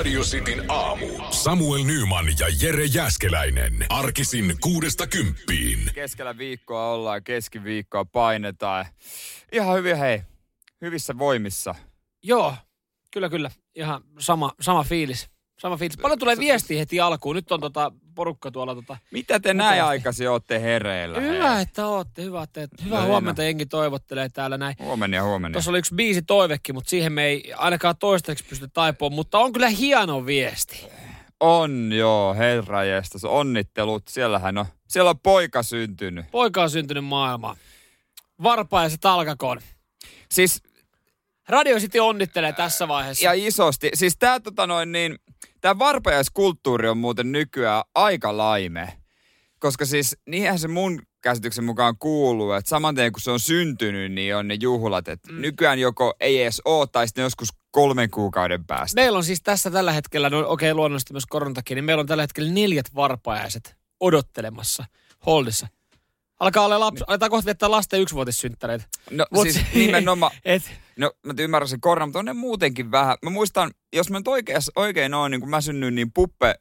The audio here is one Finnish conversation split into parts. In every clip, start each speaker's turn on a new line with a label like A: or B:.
A: Radio Cityn aamu. Samuel Nyman ja Jere Jäskeläinen. Arkisin kuudesta kymppiin.
B: Keskellä viikkoa ollaan, keskiviikkoa painetaan. Ihan hyvin, hei, hyvissä voimissa.
C: Joo, kyllä kyllä. Ihan sama, sama fiilis. Sama fiilis. Paljon tulee viestiä heti alkuun. Nyt on tota porukka tuolla tota...
B: Mitä te näin aikaisin ootte hereillä?
C: Hyvä,
B: hei?
C: että ootte. Hyvä, että hyvää
B: No,
C: huomenta jengi toivottelee täällä näin.
B: Huomenna huomenna.
C: Tuossa oli yksi biisi toivekin, mutta siihen me ei ainakaan toistaiseksi pysty taipumaan. Mutta on kyllä hieno viesti.
B: On joo, herra jestas, onnittelut. Siellähän on, siellä on poika syntynyt.
C: Poika on syntynyt maailmaan. Varpaiset alkakoon.
B: Siis
C: Radio City onnittelee tässä vaiheessa.
B: ja isosti. Siis tää tota noin niin, tää varpajaiskulttuuri on muuten nykyään aika laime. Koska siis niinhän se mun käsityksen mukaan kuuluu, että saman tien kun se on syntynyt, niin on ne juhlat. Että mm. nykyään joko ei edes oo, tai sitten joskus kolmen kuukauden päästä.
C: Meillä on siis tässä tällä hetkellä, no okei okay, luonnollisesti myös koronatakin, niin meillä on tällä hetkellä neljät varpajaiset odottelemassa holdissa. Alkaa olla lapsi, aletaan kohta viettää lasten yksivuotissynttäreitä.
B: No
C: Mut-
B: siis nimenomaan,
C: Et,
B: no mä ymmärrän sen korona, mutta on ne muutenkin vähän. Mä muistan, jos mä nyt oikein, oikein oon, niin kun mä synnyin, niin Puppe,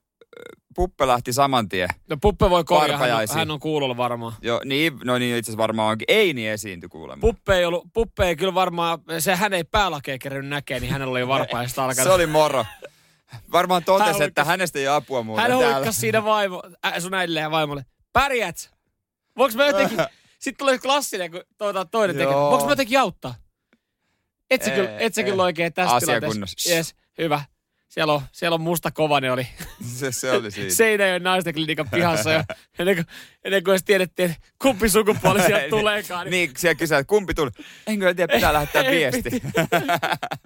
B: Puppe lähti saman tien.
C: no Puppe voi korjaa, hän, on- hän on kuulolla varmaan.
B: Jo, niin, no niin itse asiassa varmaan onkin. Ei niin esiinty kuulemma.
C: Puppe ei, ollut, Puppe ei kyllä varmaan, se hän ei päälakeja kerännyt näkee, niin hänellä oli varpaista alkanut.
B: Se oli moro. Varmaan
C: Hän
B: totesi,
C: huikkasi-
B: että hänestä ei apua muuten
C: Hän
B: täällä.
C: huikkasi siinä vaimo, äh, sun äidille ja vaimolle. Pärjät! Voinko mä jotenkin... Sitten tulee klassinen, kun toivotaan toinen tekee.
B: Joo.
C: Voinko mä jotenkin auttaa? Et sä,
B: Ei,
C: kyllä, et sä
B: ei.
C: kyllä oikein tässä tilanteessa. Yes, hyvä. Siellä on, siellä on musta kovanen oli
B: Se, se oli siinä.
C: Seinäjoen naisten klinikan pihassa ja ennen kuin, ennen kuin edes tiedettiin, että kumpi sukupuoli sieltä
B: Niin,
C: tuleekaan. Niin,
B: Niin, siellä kysyä, että kumpi tuli. En kyllä tiedä, pitää lähettää
C: Ei
B: viesti.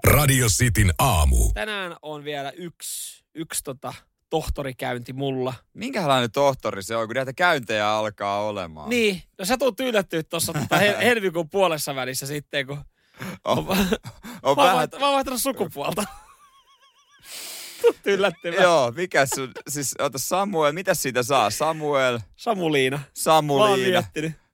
A: Radio Cityn aamu.
C: Tänään on vielä yksi, yksi tota, tohtorikäynti mulla.
B: Minkälainen tohtori se on, kun näitä käyntejä alkaa olemaan?
C: Niin, no sä tulet yllättyä tuossa tota, hel- helmikuun puolessa välissä sitten, kun
B: On,
C: on, mä,
B: vähän,
C: mä oon vaihtanut sukupuolta. Tulet yllättymään.
B: joo, mikä sun, siis ota Samuel, mitä siitä saa? Samuel,
C: Samuliina.
B: Samuliina.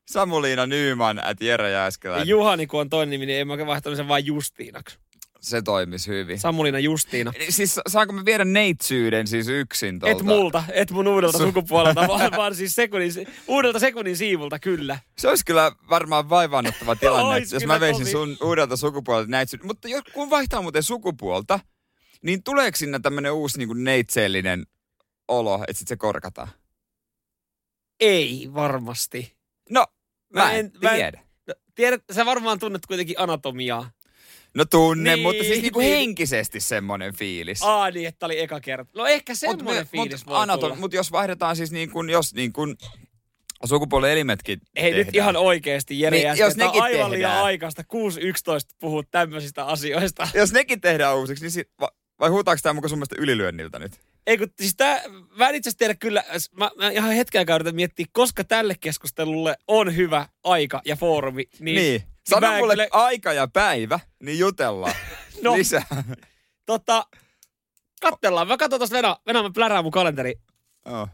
B: Samuliina Nyman, at Jere
C: Ja
B: Jääskeläinen.
C: Juhani, kun on toinen nimi, niin en mä vaihtanut sen vaan Justiinaksi.
B: Se toimisi hyvin.
C: Samuliina Justiina.
B: Siis saanko mä viedä neitsyyden siis yksin tuolta?
C: Et multa, et mun uudelta
B: Su-
C: sukupuolelta, vaan, vaan siis sekunnin, uudelta sekunnin siivulta, kyllä.
B: Se olisi kyllä varmaan vaivaannuttava tilanne,
C: Ois
B: jos mä veisin sun uudelta sukupuolelta neitsyyden. Mutta jos, kun vaihtaa muuten sukupuolta, niin tuleeko sinne tämmönen uusi niin kuin neitseellinen olo, että sit se korkataan?
C: Ei varmasti.
B: No, mä,
C: Mä
B: en,
C: en- mä en-
B: tiedä.
C: No, tiedät, sä varmaan tunnet kuitenkin anatomiaa.
B: No tunne,
C: Niin,
B: mutta siis niinku
C: niin.
B: henkisesti semmonen fiilis.
C: Aa niin, että oli eka kerta. No ehkä semmoinen fiilis voi
B: anatom-
C: tulla.
B: mut jos vaihdetaan siis niin kuin, jos niin kuin sukupuolielimetkin
C: Ei
B: tehdään.
C: nyt ihan oikeesti, Jere
B: Niin, jos nekin
C: aivan liian
B: tehdään.
C: aikaista 6.11 puhua tämmöisistä asioista.
B: Jos nekin tehdään uusiksi, niin si- va- vai huutaako tämä mukaan sun mielestä ylilyönniltä nyt?
C: Ei kun, siis tää, mä en itse asiassa tiedä kyllä, mä, mä ihan hetken aikaa yritän miettiä, koska tälle keskustelulle on hyvä aika ja foorumi. Niin,
B: Niin. Sano
C: mä
B: mulle
C: kyllä-
B: aika ja päivä, niin jutellaan.
C: No.
B: Lisää.
C: Tota, kattellaan. Mä katson tosta Venä, Venä, mä plärään mun kalenteri
B: Oh.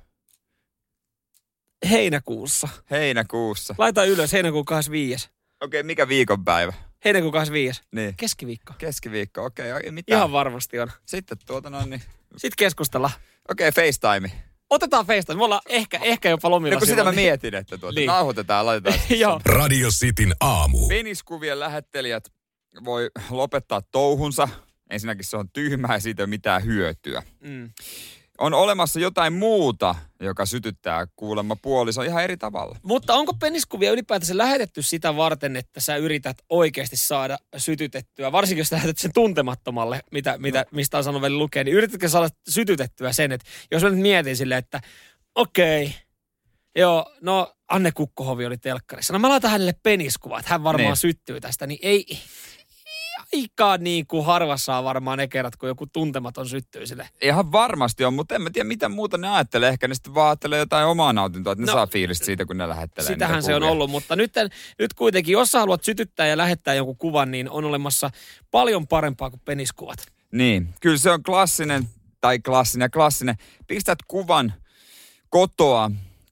C: heinäkuussa.
B: Heinäkuussa.
C: Laita ylös heinäkuun 25.
B: Okei, okay, mikä viikonpäivä?
C: Heinäkuun 25.
B: Niin.
C: Keskiviikko.
B: Keskiviikko, okei, okay, mitään.
C: Ihan varmasti on.
B: Sitten tuota noin, niin...
C: Sitten keskustellaan.
B: Okei, okay, FaceTime.
C: Otetaan FaceTime. Me ollaan ehkä, ehkä jopa lomilla
B: No kun sitä mä mietin, että tuota, niin. Nauhoitetaan, laitetaan.
C: Joo.
A: Radio Cityn aamu.
B: Peniskuvien lähettelijät voi lopettaa touhunsa. Ensinnäkin se on tyhmää ja siitä ei ole mitään hyötyä.
C: Mm.
B: On olemassa jotain muuta, joka sytyttää kuulemma puoliso ihan eri tavalla.
C: Mutta onko peniskuvia ylipäätänsä lähetetty sitä varten, että sä yrität oikeasti saada sytytettyä, varsinkin jos lähetät sen tuntemattomalle, mitä, mitä,
B: No.
C: mistä on sanonut välillä lukea, niin yritätkö saada sytytettyä sen, että jos mä nyt mietin silleen, että okei, joo, no Anne Kukkohovi oli telkkarissa. No mä laitan hänelle peniskuvat, hän varmaan
B: niin.
C: syttyy tästä, niin ei, aika niin kuin harvassa on varmaan ne kerrat, kun joku tuntematon syttyy sille.
B: Ihan varmasti on, mutta en mä tiedä, mitä muuta ne ajattelee. Ehkä ne sitten vaan ajattelee jotain omaa nautintoa, että ne
C: No,
B: saa fiilistä siitä, kun ne lähettelee
C: Sitähän se on ollut, mutta nyt, nyt kuitenkin, jos sä haluat sytyttää ja lähettää jonkun kuvan, niin on olemassa paljon parempaa kuin peniskuvat.
B: Niin, kyllä se on klassinen, tai klassinen, klassinen. Pistät kuvan kotoa,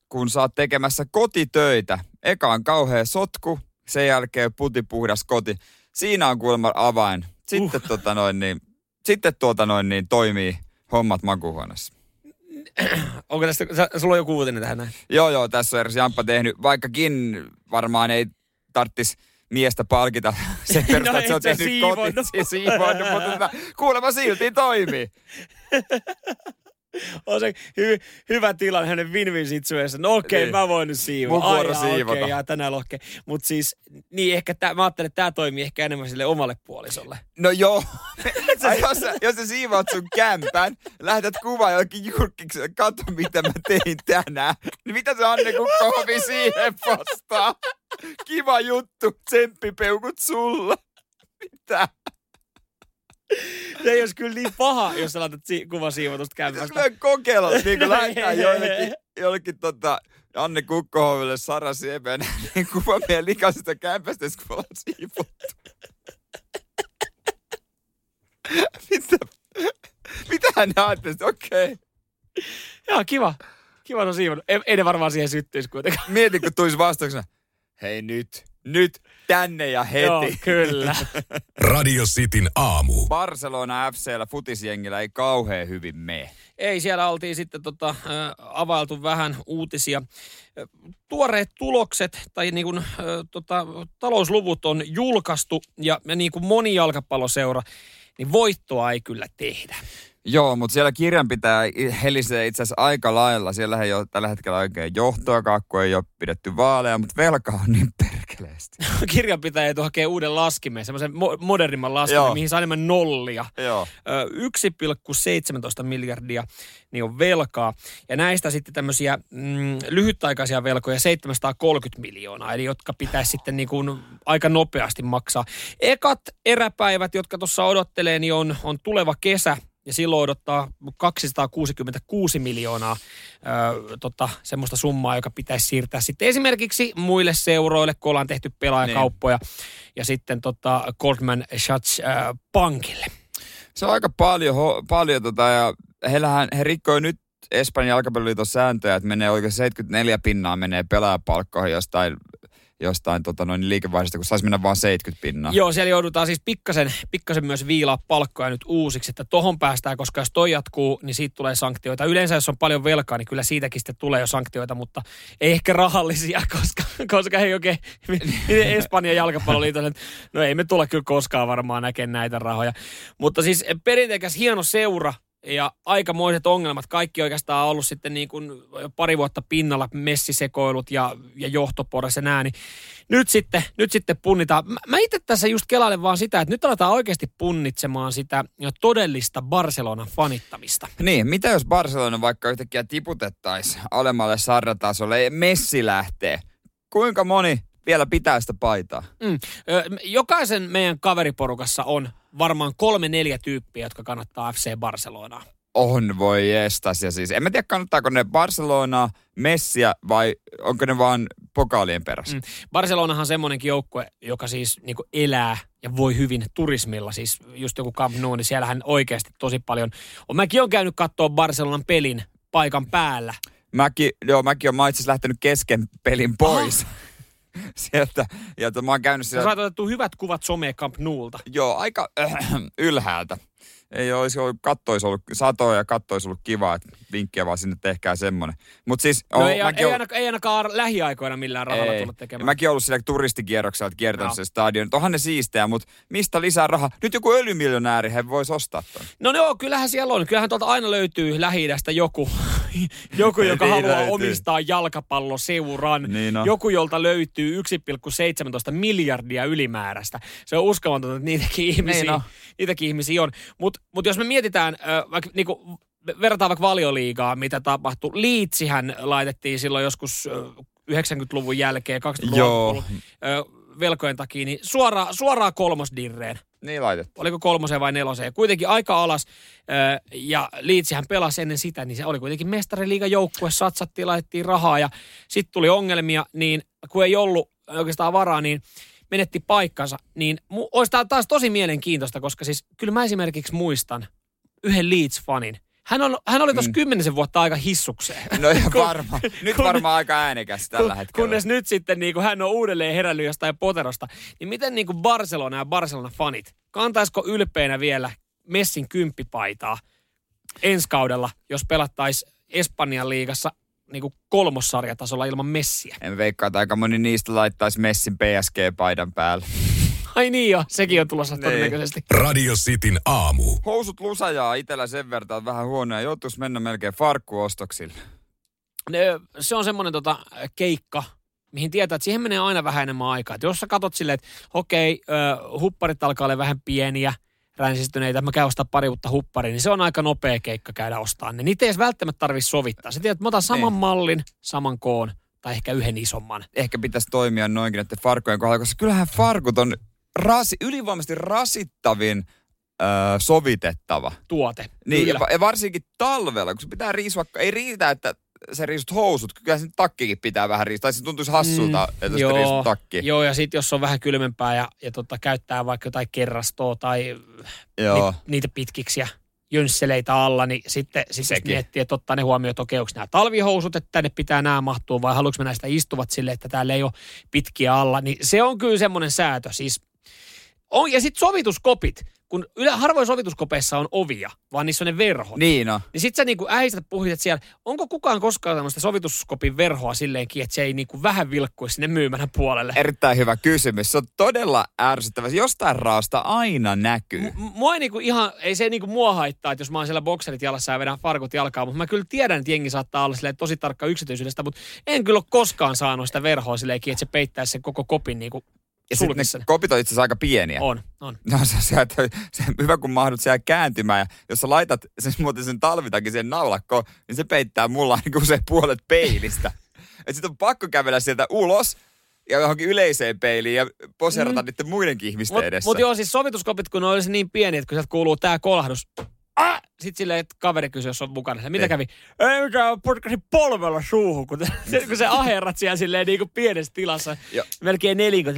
B: kun sä oot tekemässä kotitöitä. Eka on kauhea sotku, sen jälkeen putipuhdas koti. Siinä on kuulemma avain. Sitten, uh. tota noin, niin, sitten tuota noin, niin toimii hommat makuuhuoneessa.
C: Onko tästä, sulla on joku uutinen tähän näin?
B: Joo, joo, tässä on eräs Jamppa tehnyt, vaikkakin varmaan ei tarttis miestä palkita sen perusteella, että se on tehnyt
C: siivonnut.
B: kotiin siivoonnut, mutta tota, kuulemma silti toimii.
C: On se hy, hyvä tilanne hänen win-win situation. No okei, okay,
B: Niin.
C: mä voin nyt siivoa.
B: Mun vuoro siivota.
C: Okei, okay, tänään lohke. Mutta siis, niin ehkä tää, mä ajattelen, että tämä toimii ehkä enemmän sille omalle puolisolle.
B: No joo. Ai, jos, sä, jos sä siivoat sun kämpän, lähetät kuvaa jollekin julkikselle, katso mitä mä tein tänään. Niin mitä se Anne Kukkohovi siihen vastaa? Kiva juttu, tsemppipeukut sulla. Mitä?
C: Se ei olisi kyllä niin paha, jos sä laitat si- kuva siivotusta
B: Jos
C: kämpästä.
B: mä kokeilla, niin kuin lähdetään jollekin, jollekin tota, Anne Kukkohoville Sara Siemen, niin kuva meidän likaisesta kämpästä, kun me ollaan siivottu. Mitä? Mitä hän ajattelee? Okei. Okay.
C: Joo, kiva. Kiva on siivonnut. Ei, ei ne varmaan siihen syttyisi kuitenkaan.
B: Mieti, kun tulisi vastauksena, hei nyt, nyt, tänne ja heti.
C: Joo, kyllä.
A: Radio Cityn aamu.
B: Barcelona FCllä futisjengillä ei kauhean hyvin mene.
C: Ei, siellä oltiin sitten tota, äh, availtu vähän uutisia. Tuoreet tulokset tai niin kuin, äh, tota, talousluvut on julkaistu ja, ja niin kuin moni jalkapalloseura, niin voittoa ei kyllä tehdä.
B: Joo, mutta siellä kirjanpitäjä helisee itse asiassa aika lailla. Siellä ei ole tällä hetkellä oikein johtoakaan, kun ei ole pidetty vaaleja, mutta velka on niin perkeleesti.
C: Kirjanpitäjä joutuu hakee uuden laskimen, semmoisen mo- modernimman laskimen,
B: Joo.
C: mihin saa enemmän nollia.
B: Joo.
C: Ö, 1,17 miljardia niin on velkaa. Ja näistä sitten tämmöisiä mm, lyhytaikaisia velkoja 730 miljoonaa, eli jotka pitäisi sitten niin kuin aika nopeasti maksaa. Ekat eräpäivät, jotka tuossa odottelee, niin on, on tuleva kesä. Ja silloin odottaa 266 miljoonaa ö, tota, semmoista summaa, joka pitäisi siirtää sitten esimerkiksi muille seuroille, kun ollaan tehty pelaajakauppoja. Ja sitten tota Goldman Sachs ö, Pankille.
B: Se on aika paljon, ho, paljon tota, ja heillähän, he rikkoi nyt Espanjan jalkapalloliiton sääntöjä, että menee oikein 74 pinnaa menee pelaajapalkkoihin jostain, jostain tota, noin liikevaihdosta, kun saisi mennä vain 70 pinnaa.
C: Joo, siellä joudutaan siis pikkasen, pikkasen myös viilaa palkkoja nyt uusiksi, että tohon päästään, koska jos toi jatkuu, niin siitä tulee sanktioita. Yleensä jos on paljon velkaa, niin kyllä siitäkin sitten tulee jo sanktioita, mutta ei ehkä rahallisia, koska, koska ei oikein miten Espanjan jalkapalloliiton, että no ei me tule kyllä koskaan varmaan näkemään näitä rahoja. Mutta siis perinteikäs hieno seura, ja aikamoiset ongelmat. Kaikki oikeastaan on ollut sitten niin kuin pari vuotta pinnalla, messisekoilut ja, ja johtoporras ja nää, niin nyt sitten, nyt sitten punnitaan. Mä, mä itse tässä just kelailen vaan sitä, että nyt aletaan oikeasti punnitsemaan sitä todellista Barcelonan fanittamista.
B: Niin, mitä jos Barcelona vaikka yhtäkkiä tiputettaisiin alemmalle sarjatasolle ja Messi lähtee? Kuinka moni vielä pitää sitä paitaa?
C: Mm. Jokaisen meidän kaveriporukassa on varmaan kolme neljä tyyppiä, jotka kannattaa FC Barcelonaa.
B: On, voi jestas. Ja siis, en mä tiedä, kannattaako ne Barcelonaa, Messiä vai onko ne vaan pokaalien perässä.
C: Mm. Barcelonahan on semmoinenkin joukkue, joka siis niin elää ja voi hyvin turismilla. Siis just joku Camp Nou, niin siellähän oikeasti tosi paljon on. Mäkin olen käynyt katsoa Barcelonan pelin paikan päällä.
B: Mäkin, joo, mäkin olen mä itse lähtenyt kesken pelin pois. Sieltä. Ja to, mä oon käynyt
C: Sä
B: siellä,
C: saat otettu hyvät kuvat someen Camp Noulta.
B: joo, aika äh, ylhäältä. Ei olisi ollut, katto olisi ollut, satoja ja katto olisi ollut kiva, että vinkkiä vaan sinne tehkää semmonen. Mutta siis,
C: No
B: oo,
C: ei, ei,
B: oon-
C: ainakaan, ei ainakaan lähiaikoina millään rahalla
B: Ei.
C: tulla tekemään.
B: Mäkin ollut sillä turistikierroksella että kiertänyt
C: Joo.
B: sen stadion. Onhan ne siistejä, mutta mistä lisää rahaa? Nyt joku öljymiljonääri he voisi ostaa ton.
C: No joo, kyllähän siellä on. Kyllähän tuolta aina löytyy lähi joku, joku joka
B: Niin
C: haluaa
B: löytyy.
C: omistaa jalkapalloseuran.
B: Niin on.
C: Joku, jolta löytyy 1,17 miljardia ylimääräistä. Se on uskomatonta, että niitäkin ihmisiä,
B: Niin on.
C: niitäkin ihmisiä on. Mutta mut jos me mietitään, äh, vaikka niinku, verrataan vaikka valioliigaa, mitä tapahtui. Liitsihän laitettiin silloin joskus äh, 90-luvun jälkeen, 20-luvun
B: Joo.
C: äh, velkojen takia, niin suoraan, suoraan kolmosdirreen
B: Niin laitettu.
C: oliko kolmoseen vai neloseen. Kuitenkin aika alas. Ja Liitsihän pelasi ennen sitä, niin se oli kuitenkin mestariliigan joukkue. Satsattiin, laitettiin rahaa ja sitten tuli ongelmia, niin kun ei ollut oikeastaan varaa, niin menetti paikkansa. Niin olisi taas tosi mielenkiintoista, koska siis kyllä mä esimerkiksi muistan yhden Leeds-fanin. Hän, on, hän oli tuossa
B: Mm.
C: kymmenisen vuotta aika hissukseen.
B: No ihan
C: Kun-
B: varmaan. Nyt
C: kun-
B: varmaan aika äänekäs tällä
C: Kun-
B: hetkellä.
C: Kunnes nyt sitten niin kuin hän on uudelleen herännyt jostain poterosta. Niin miten niin kuin Barcelona ja Barcelona fanit, kantaisiko ylpeänä vielä Messin kymppipaitaa ensi kaudella, jos pelattaisiin Espanjan liigassa niin kuin kolmossarjatasolla ilman messiä.
B: En veikkaa, että aika moni niistä laittaisi Messin PSG-paidan päälle.
C: Ai niin jo, sekin on tulossa
B: Niin.
C: todennäköisesti.
A: Radio Cityn aamu.
B: Housut lusajaa itellä sen verran, että vähän huonoja. Joutuisi mennä melkein farkkuostoksille.
C: Ne- Se on semmoinen tota, keikka, mihin tietää, että siihen menee aina vähän enemmän aikaa. Et jos sä katot silleen, että okei, ö, hupparit alkaa olla vähän pieniä, ränsistyneitä, mä käyn ostaa pari uutta hupparia, niin se on aika nopea keikka käydä ostaa ne. Niitä ei edes välttämättä tarvitse sovittaa. Sä tiedät, että mä otan saman
B: Niin.
C: mallin, saman koon tai ehkä yhden isomman.
B: Ehkä pitäisi toimia noinkin näiden farkkujen kohdalla, koska kyllähän farkut on rasi, ylivoimaisesti rasittavin öö, sovitettava.
C: tuote.
B: Niin, ja,
C: Kyllä.
B: ja varsinkin talvella, kun se pitää riisua, ei riitä, että sä riisut housut, kyllä sen takkikin pitää vähän riisua. Tai se tuntuisi hassulta, mm, että sitten riisut takki.
C: Joo, ja sitten jos on vähän kylmempää ja, ja tota, käyttää vaikka jotain kerrastoa tai
B: Joo.
C: ni, niitä pitkiksiä jönsseleitä alla, niin sitten sit jos
B: Sekin.
C: miettii, että ottaa ne huomioon, että okei, onko nämä talvihousut, että tänne pitää nämä mahtua, vai haluanko mä näistä istuvat silleen, että täällä ei ole pitkiä alla, niin se on kyllä semmoinen säätö. Siis on, ja sitten sovituskopit, kun yle, harvoin sovituskopeissa on ovia, vaan niissä on ne verhot.
B: Niin on.
C: Niin sit sä niinku äistät puhuit siellä, onko kukaan koskaan tämmöistä sovituskopin verhoa silleenkin, että se ei niinku vähän vilkkuisi sinne myymänä puolelle?
B: Erittäin hyvä kysymys. Se on todella ärsyttävä. Jostain raasta aina näkyy.
C: M- mua ei niinku ihan, ei se niinku mua haittaa, että jos mä oon siellä bokserit jalassa ja vedän farkut jalkaan, mutta mä kyllä tiedän, että jengi saattaa olla silleen tosi tarkka yksityisyydestä, mutta en kyllä ole koskaan saanut sitä verhoa silleenkin, että se peittäisi sen koko kopin niinku
B: ja sitten ne kopit on itse asiassa aika pieniä.
C: On, on.
B: No se, se, että se, hyvä, kun mahdut siellä kääntymään. Ja jos sä laitat sen, muuten sen talvitakin sen naulakkoon, niin se peittää mulla niin kuin se puolet peilistä. Et sit on pakko kävellä sieltä ulos ja johonkin yleiseen peiliin ja poserata mm. niiden muidenkin ihmisten
C: Mutta
B: edessä.
C: mut joo, siis sovituskopit, kun ne olisi niin pieni, että kun sieltä kuuluu tää kolahdus, ah! sitten silleen, että kaveri kysyy, jos on mukana. Mitä kävi? Ei mitään, potkasin polvella suuhun, kun, se, kun se aherrat siellä silleen niin kuin pienessä tilassa.
B: Joo.
C: Melkein nelikon,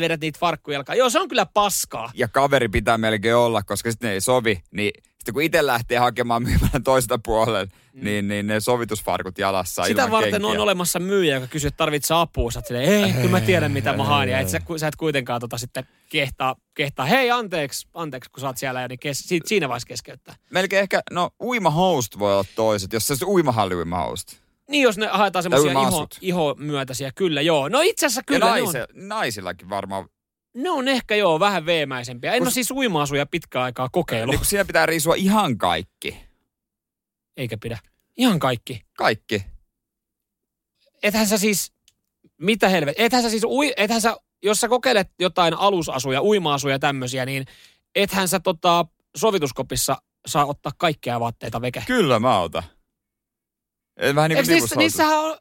C: vedät niitä farkkujalkaan. Joo, se on kyllä paskaa.
B: ja kaveri pitää melkein olla, koska sitten ne ei sovi, niin sitten kun itse lähtee hakemaan myymälän toista puolelle, mm. niin, niin ne sovitusfarkut jalassa
C: Sitä
B: ilman
C: varten
B: kenkiä.
C: on olemassa myyjä, joka kysyy, että tarvitsee apua. Sä silleen, ei, kyllä mä tiedän mitä mä haen. Ja et sä, sä et kuitenkaan tota sitten kehtaa, kehtaa, hei anteeksi, anteeksi kun sä oot siellä, ja niin kes, si- siinä vaiheessa keskeyttää.
B: Melkein ehkä, no uimahoust voi olla toiset, jos se on uimahalli uimahoust.
C: Niin, jos ne haetaan semmoisia iho,
B: uima-asut.
C: iho-myötäisiä, kyllä joo. No itse asiassa
B: Ja
C: kyllä ne
B: naise,
C: on.
B: naisillakin varmaan.
C: Ne on ehkä joo vähän veemäisempiä. En
B: Kun-
C: ole siis uima-asuja pitkään aikaa kokeillut.
B: Niin siinä pitää riisua ihan kaikki.
C: Eikä pidä. Ihan kaikki.
B: Kaikki.
C: Ethän sä siis, mitä helvet, ethän sä siis, ui, ethän sä, jos sä kokeilet jotain alusasuja, uima-asuja tämmöisiä, niin ethän sä tota, sovituskopissa saa ottaa kaikkea vaatteita veke.
B: Kyllä mä otan. Vähän niin
C: Eikö
B: kuin
C: niissä, niissähän on,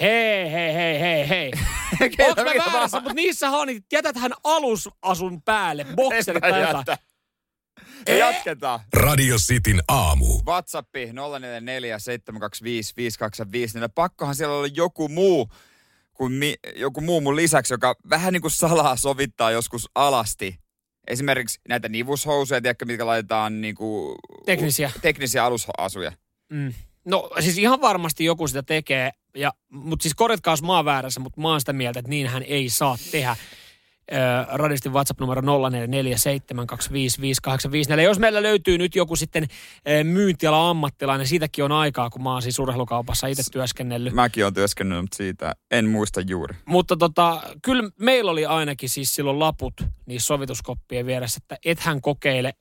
C: hei, hei, hei, hei, hei. Onko mä väärässä, mutta niissähän on, niin jätäthän alusasun päälle, bokserit tai jotain.
B: Ja jatketaan.
A: Radio Cityn aamu.
B: WhatsApp 044 725 525. Niin pakkohan siellä olla joku muu kuin mi, joku muu mun lisäksi, joka vähän niin kuin salaa sovittaa joskus alasti. Esimerkiksi näitä nivushousuja, tiedätkö, mitkä laitetaan niin kuin,
C: Teknisiä.
B: teknisiä alusasuja.
C: Mm. No siis ihan varmasti joku sitä tekee, ja, mutta siis korjatkaa, jos mä oon väärässä, mutta mä oon sitä mieltä, että niin hän ei saa tehdä. Radistin WhatsApp-numero 0447255854. Jos meillä löytyy nyt joku sitten myyntiala ammattilainen, siitäkin on aikaa, kun mä oon siis urheilukaupassa itse työskennellyt.
B: Mäkin olen työskennellyt, mutta siitä en muista juuri.
C: Mutta tota, kyllä meillä oli ainakin siis silloin laput niissä sovituskoppien vieressä, että et hän kokeile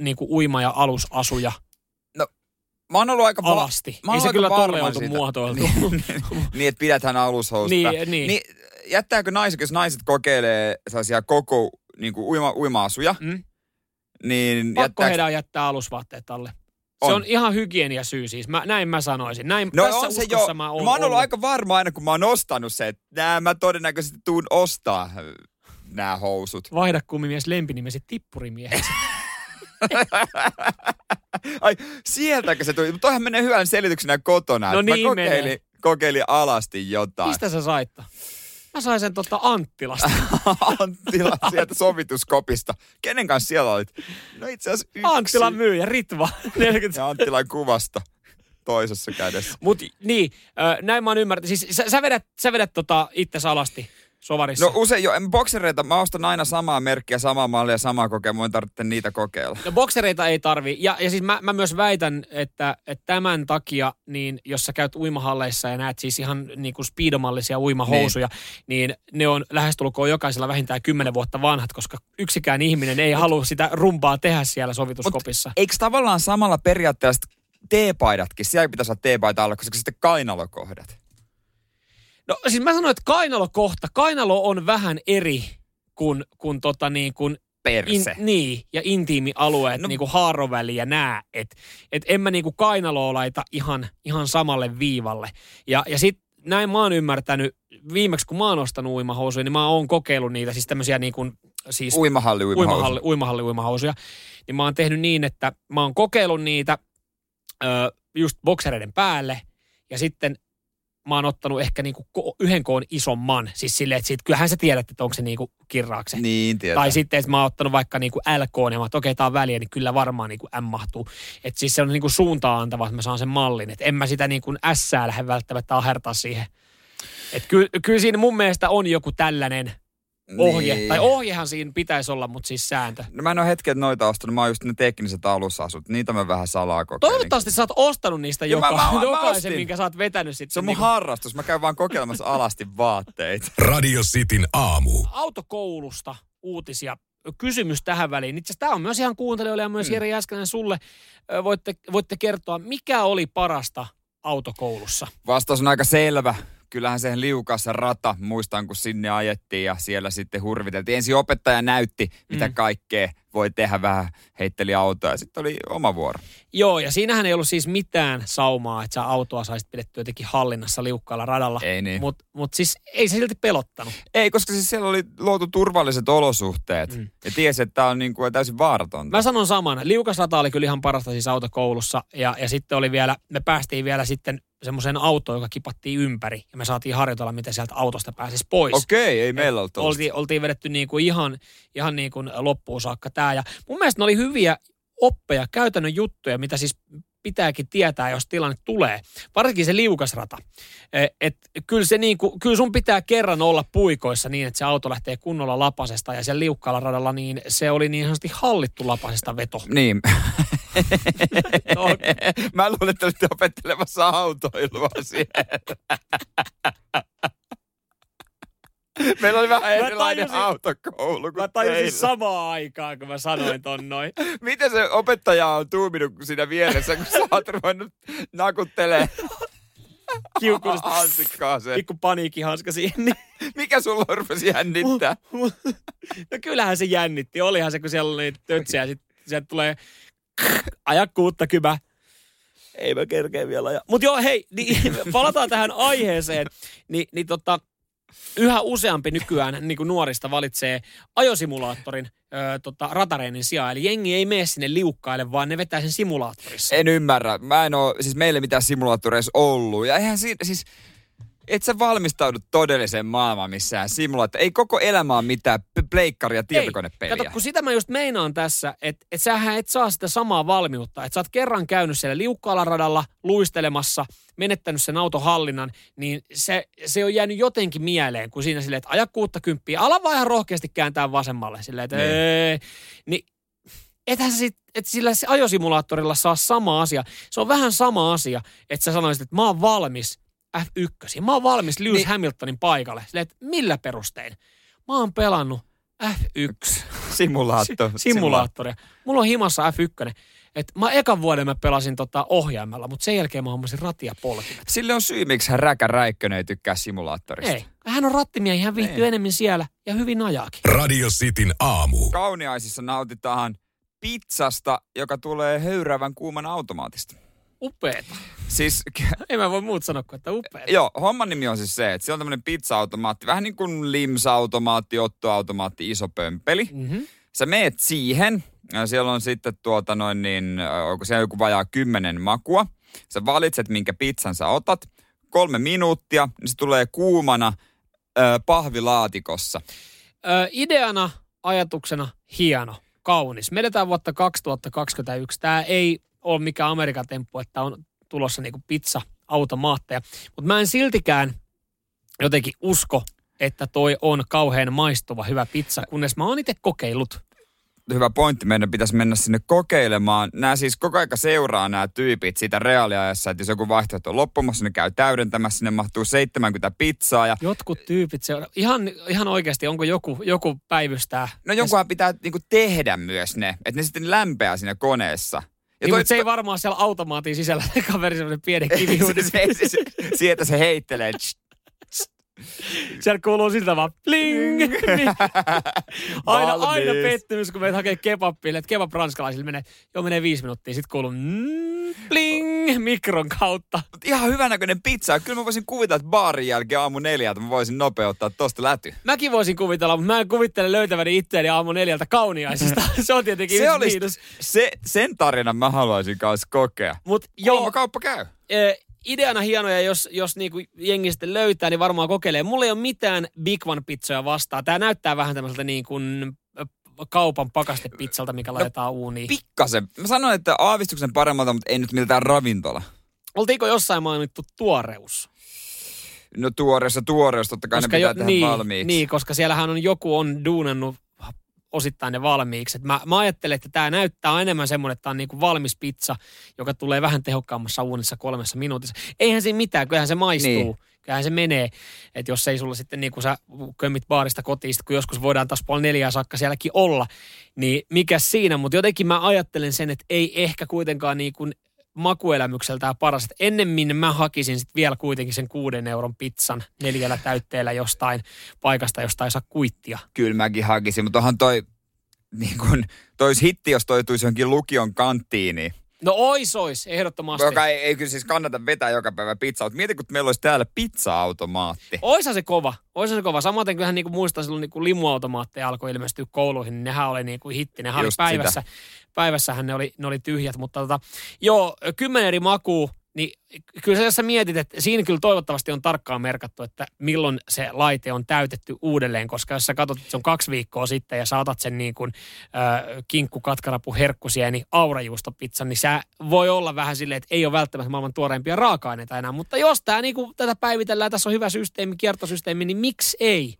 C: niin kuin uima- ja alusasuja
B: Mä oon ollut aika... va-
C: alasti.
B: Mä oon
C: Ei se kyllä
B: varma
C: tolle oltu muotoiltu.
B: Niin, niin että pidäthän alushousta.
C: Niin, niin.
B: niin jättääkö naiset, jos naiset kokeilee sellaisia koko niin kuin uima, uima-asuja,
C: Mm.
B: niin
C: Pakko
B: jättääkö...
C: heidän jättää alusvaatteet alle. Se
B: On.
C: on, ihan hygieniasyy siis. Mä, näin mä sanoisin. Näin,
B: No
C: tässä
B: on se jo.
C: mä oon,
B: mä oon ollut
C: ollut.
B: aika varma aina, kun mä oon ostanut se, että nää mä todennäköisesti tuun ostaa nämä housut.
C: Vaihda kummimies lempinimesi tippurimieheksi.
B: Ai, sieltäkö se tuli? Mutta toihan menee hyvän selityksenä kotona.
C: No niin
B: mä kokeilin,
C: menee.
B: kokeilin alasti jotain.
C: Mistä sä sait? Mä sain sen tota Anttilasta.
B: Anttila sieltä sovituskopista. Kenen kanssa siellä olit? No itse asiassa yksi.
C: Anttilan myyjä, Ritva. 40
B: Ja Anttilan kuvasta toisessa kädessä.
C: Mut niin, näin mä oon ymmärtänyt. Siis sä, sä vedät, sä vedät tota itse alasti. Sovarissa.
B: No usein jo, en boksereita, mä ostan aina samaa merkkiä, samaa mallia, samaa kokea, mun tarvitse niitä kokeilla.
C: No boksereita ei tarvi. Ja, ja siis mä, mä myös väitän, että, että tämän takia, niin jos sä käyt uimahalleissa ja näet siis ihan niin kuin speedomallisia uimahousuja, niin. niin ne on lähestulkoon jokaisella vähintään 10 vuotta vanhat, koska yksikään ihminen ei halua sitä rumpaa tehdä siellä sovituskopissa.
B: Mut eikö tavallaan samalla periaatteessa teepaidatkin, siellä pitäisi olla teepaita alla, koska sitten kainalokohdat.
C: No siis mä sanoin, että kainalokohta, kainalo on vähän eri kuin, kuin, tota niin, kuin
B: Perse.
C: In, niin, ja intiimialueet, no, niin kuin haaroväli ja nää. Että et en mä niin kuin kainaloa laita ihan, ihan samalle viivalle. Ja, ja sit näin mä oon ymmärtänyt, viimeksi kun mä oon ostanut uimahousuja, niin mä oon kokeillut niitä, siis tämmöisiä niin kuin, siis
B: uimahalli, uimahousuja.
C: uimahalli, uimahalli uimahousuja. Niin mä oon tehnyt niin, että mä oon kokeillut niitä ö, just boksereiden päälle, ja sitten mä oon ottanut ehkä niinku yhden koon isomman. Siis silleen, että sit, kyllähän sä tiedät, että onko se niinku kirraakse.
B: Niin, tietää.
C: Tai sitten, että mä oon ottanut vaikka niinku LK, ja mä okei, okay, tää on väliä, niin kyllä varmaan niinku M mahtuu. Että siis se on niinku suuntaan antava, että mä saan sen mallin. Että en mä sitä niinku S lähde välttämättä ahertaa siihen. Että ky- kyllä siinä mun mielestä on joku tällainen ohje.
B: Niin.
C: Tai ohjehan siinä pitäisi olla, mutta siis sääntö.
B: No mä en ole hetken noita ostanut, mä oon just ne tekniset alusasut. Niitä mä vähän salaa kokeilin.
C: Toivottavasti sä oot ostanut niistä
B: Joo, mä-
C: joka,
B: mä- mä
C: jokaisen,
B: ostin.
C: minkä sä oot vetänyt sitten.
B: Se on mun harrastus. Mä käyn vaan kokeilemassa alasti vaatteita.
A: Radio Cityn aamu.
C: autokoulusta uutisia. Kysymys tähän väliin. Itse asiassa tämä on myös ihan kuuntelijoille ja myös Jere Jäskänen sulle. Voitte, voitte kertoa, mikä oli parasta autokoulussa?
B: Vastaus on aika selvä. Kyllähän se liukassa rata, muistan kun sinne ajettiin ja siellä sitten hurviteltiin. Ensin opettaja näytti, mitä
C: Mm.
B: kaikkea voi tehdä, vähän heitteli autoa ja sitten oli oma vuoro.
C: Joo, ja siinähän ei ollut siis mitään saumaa, että sä autoa saisit pidettyä jotenkin hallinnassa liukkaalla radalla.
B: Ei niin.
C: Mutta mut siis ei se silti pelottanut.
B: Ei, koska siis siellä oli luotu turvalliset olosuhteet.
C: Mm.
B: Ja tiesi, että tämä on niin kuin täysin vaaratonta.
C: Mä sanon saman. Liukasrata oli kyllä ihan parasta siis autokoulussa. Ja, ja sitten oli vielä, me päästiin vielä sitten semmoiseen autoon, joka kipattiin ympäri. Ja me saatiin harjoitella, miten sieltä autosta pääsisi pois.
B: Okei, ei meillä ollut
C: oltiin, oltiin vedetty niin kuin ihan, ihan niin kuin loppuun saakka tämä. Ja mun mielestä ne oli hyviä oppeja, käytännön juttuja, mitä siis pitääkin tietää, jos tilanne tulee. Varsinkin se liukasrata. E, Et kyllä, se niin kuin, kyllä sun pitää kerran olla puikoissa niin, että se auto lähtee kunnolla lapasesta ja siellä liukkaalla radalla niin se oli niin sanotusti hallittu lapasesta veto.
B: Niin.
C: No.
B: Mä luulen, että olitte opettelemassa autoilua siellä. Meillä oli vähän erilainen
C: tajusin-
B: autokoulu kuin
C: Mä tajusin
B: teillä.
C: samaan aikaan, kun mä sanoin ton noin.
B: Miten se opettaja on tuuminut siinä vieressä, kun sä oot ruvennut nakuttelee
C: Kiukullisesti.
B: hansikkaa se.
C: Pikku paniikkihanska siihen. Niin.
B: Mikä sulla rupesi jännittää?
C: No kyllähän se jännitti. Olihan se, kun siellä oli niitä tötsiä ja sitten sieltä tulee aja kuutta kymä. Ei mä kerkeä vielä aja. Mutta joo, hei, niin, palataan tähän aiheeseen. Ni, niin tota, yhä useampi nykyään niin kuin nuorista valitsee ajosimulaattorin ö, tota, ratareenin sijaan. Eli jengi ei mene sinne liukkaille, vaan ne vetää sen simulaattorissa.
B: En ymmärrä. Mä en oo, siis meillä ei mitään simulaattoreissa ollut. Ja eihän siinä, siis et sä valmistaudu todelliseen maailmaan missään simulaatio. Ei koko elämä ole mitään pleikkaria tietokonepeliä.
C: Kato, kun sitä mä just meinaan tässä, että et sähän et saa sitä samaa valmiutta. Että sä oot kerran käynyt siellä liukkaalla radalla luistelemassa, menettänyt sen auton hallinnan, niin se, se on jäänyt jotenkin mieleen, kun siinä silleen, että aja 60, ala vaan ihan rohkeasti kääntää vasemmalle. Silleen, että
B: Niin.
C: ei, niin ethän sä sit, et sillä ajosimulaattorilla saa sama asia. Se on vähän sama asia, että sä sanoisit, että mä oon valmis F1. Mä oon valmis Lewis
B: Niin.
C: Hamiltonin paikalle. Silleen, että millä perustein? Mä oon pelannut F1
B: Simulaatto.
C: simulaattoria. Mulla on himassa F1. Et mä ekan vuoden mä pelasin tota ohjaimella, mutta sen jälkeen mä hommasin ratia polkimet.
B: Sille on syy, miksi hän Räkä Räikkönen ei tykkää simulaattorista.
C: Ei. Hän on rattimiehi, hän viihtyy
B: Ei.
C: enemmän siellä ja hyvin ajaakin.
A: Radio Cityn aamu.
B: Kauniaisissa nautitaan pizzasta, joka tulee höyrävän kuuman automaatista.
C: Upeeta.
B: Siis,
C: Ei mä voi muut sanoa kuin, että upeeta.
B: joo, homman nimi on siis se, että siellä on tämmöinen pizza-automaatti, vähän niin kuin Lims-automaatti, Otto-automaatti, iso pömpeli.
C: Mm-hmm.
B: Sä meet siihen, ja siellä on sitten tuota noin niin, äh, onko siellä joku vajaa kymmenen makua. Sä valitset, minkä pizzan sä otat. Kolme minuuttia, niin se tulee kuumana ö, pahvilaatikossa.
C: Ö, ideana, ajatuksena hieno, kaunis. Me eletään vuotta 2021. Tämä ei ole mikään Amerikan temppu, että on tulossa niinku pizza-automaatteja. Mutta mä en siltikään jotenkin usko, että toi on kauhean maistuva hyvä pizza, kunnes mä oon itse kokeillut.
B: hyvä pointti. Meidän pitäisi mennä sinne kokeilemaan. Nämä siis koko aika seuraa nämä tyypit siitä reaaliajassa, että jos joku vaihtoehto on loppumassa, ne käy täydentämässä. Sinne mahtuu 70 pizzaa ja
C: Jotkut tyypit, se on ihan, ihan oikeasti, onko joku, joku päivystää?
B: no jonkunhan pitää niinku tehdä myös ne, että ne sitten lämpeää siinä koneessa. Ja
C: Niin, mutta se ei varmaan siellä automaatin sisällä kaveri semmoinen pieni kivihuudi.
B: se, se, se, sieltä se heittelee. Tsch,
C: Siellä kuuluu siltä vaan pling. aina, aina pettymys, kun meitä hakee kebabille, että kebab ranskalaisille menee, joo menee viisi minuuttia, sitten kuuluu mm, pling mikron kautta.
B: Mut ihan hyvänäköinen pizza. Kyllä mä voisin kuvitella, että baarin jälkeen aamu neljältä mä voisin nopeuttaa tosta läty.
C: Mäkin voisin kuvitella, mutta mä en kuvittele löytäväni itseäni aamu neljältä kauniaisista. se on tietenkin
B: Se
C: yksi
B: olisi,
C: miinus.
B: se, sen tarinan mä haluaisin kanssa kokea.
C: Mut joo,
B: kauppa käy.
C: eh, ideana hienoja, jos, jos niinku jengi sitten löytää, niin varmaan kokeilee. Mulla ei ole mitään Big One pizzoja vastaan. Tää näyttää vähän tämmöiseltä niin kuin kaupan pakastepizzalta, mikä laitetaan uuniin.
B: Pikkasen. Mä sanoin, että aavistuksen paremmalta, mutta ei nyt mitään ravintola.
C: Oltiinko jossain mainittu tuoreus?
B: No tuoreessa tuoreus, totta kai ne pitää tehdä
C: niin,
B: valmiiksi.
C: Niin, koska siellähän on joku on duunannut osittain ne valmiiksi. Et mä, mä ajattelen, että tämä näyttää enemmän semmoinen, että tämä on niinku valmis pizza, joka tulee vähän tehokkaammassa uunissa kolmessa minuutissa. Eihän siinä mitään, kyllähän se maistuu.
B: Niin.
C: Kyllähän se menee, että jos ei sulla sitten niin kuin sä kömmit baarista kotiin, kun joskus voidaan taas puoli neljää saakka sielläkin olla, niin mikä siinä, mutta jotenkin mä ajattelen sen, että ei ehkä kuitenkaan niin kuin makuelämykseltään paras. Että ennemmin mä hakisin sit vielä kuitenkin sen kuuden euron pizzan neljällä täytteellä jostain paikasta, josta ei saa kuittia.
B: Kyllä mäkin hakisin, mutta onhan toi, niin kun, toi hitti, jos toi johonkin lukion kanttiin, niin
C: No ois, ois, ehdottomasti.
B: joka ei, ei kyllä siis kannata vetää joka päivä pizzaa. Mutta mieti, kun meillä olisi täällä pizza-automaatti.
C: Oishan se kova, oishan se kova. Samaten kyllähän niin muistan silloin niin limuautomaatteja alkoi ilmestyä kouluihin, niin nehän oli niin kuin hitti. Nehän oli
B: Just
C: päivässä, päivässähän ne oli, ne oli tyhjät, mutta tota, joo, kymmenen eri makua, niin kyllä sä, jos sä mietit, että siinä kyllä toivottavasti on tarkkaan merkattu, että milloin se laite on täytetty uudelleen, koska jos sä katsot, että se on kaksi viikkoa sitten ja saatat sen niin kuin äh, kinkku, katkarapu, herkkusieni, aurajuustopizzan, niin sä voi olla vähän silleen, että ei ole välttämättä maailman tuoreimpia raaka-aineita enää, mutta jos tää niin kuin tätä päivitellään, tässä on hyvä systeemi, kiertosysteemi, niin miksi ei?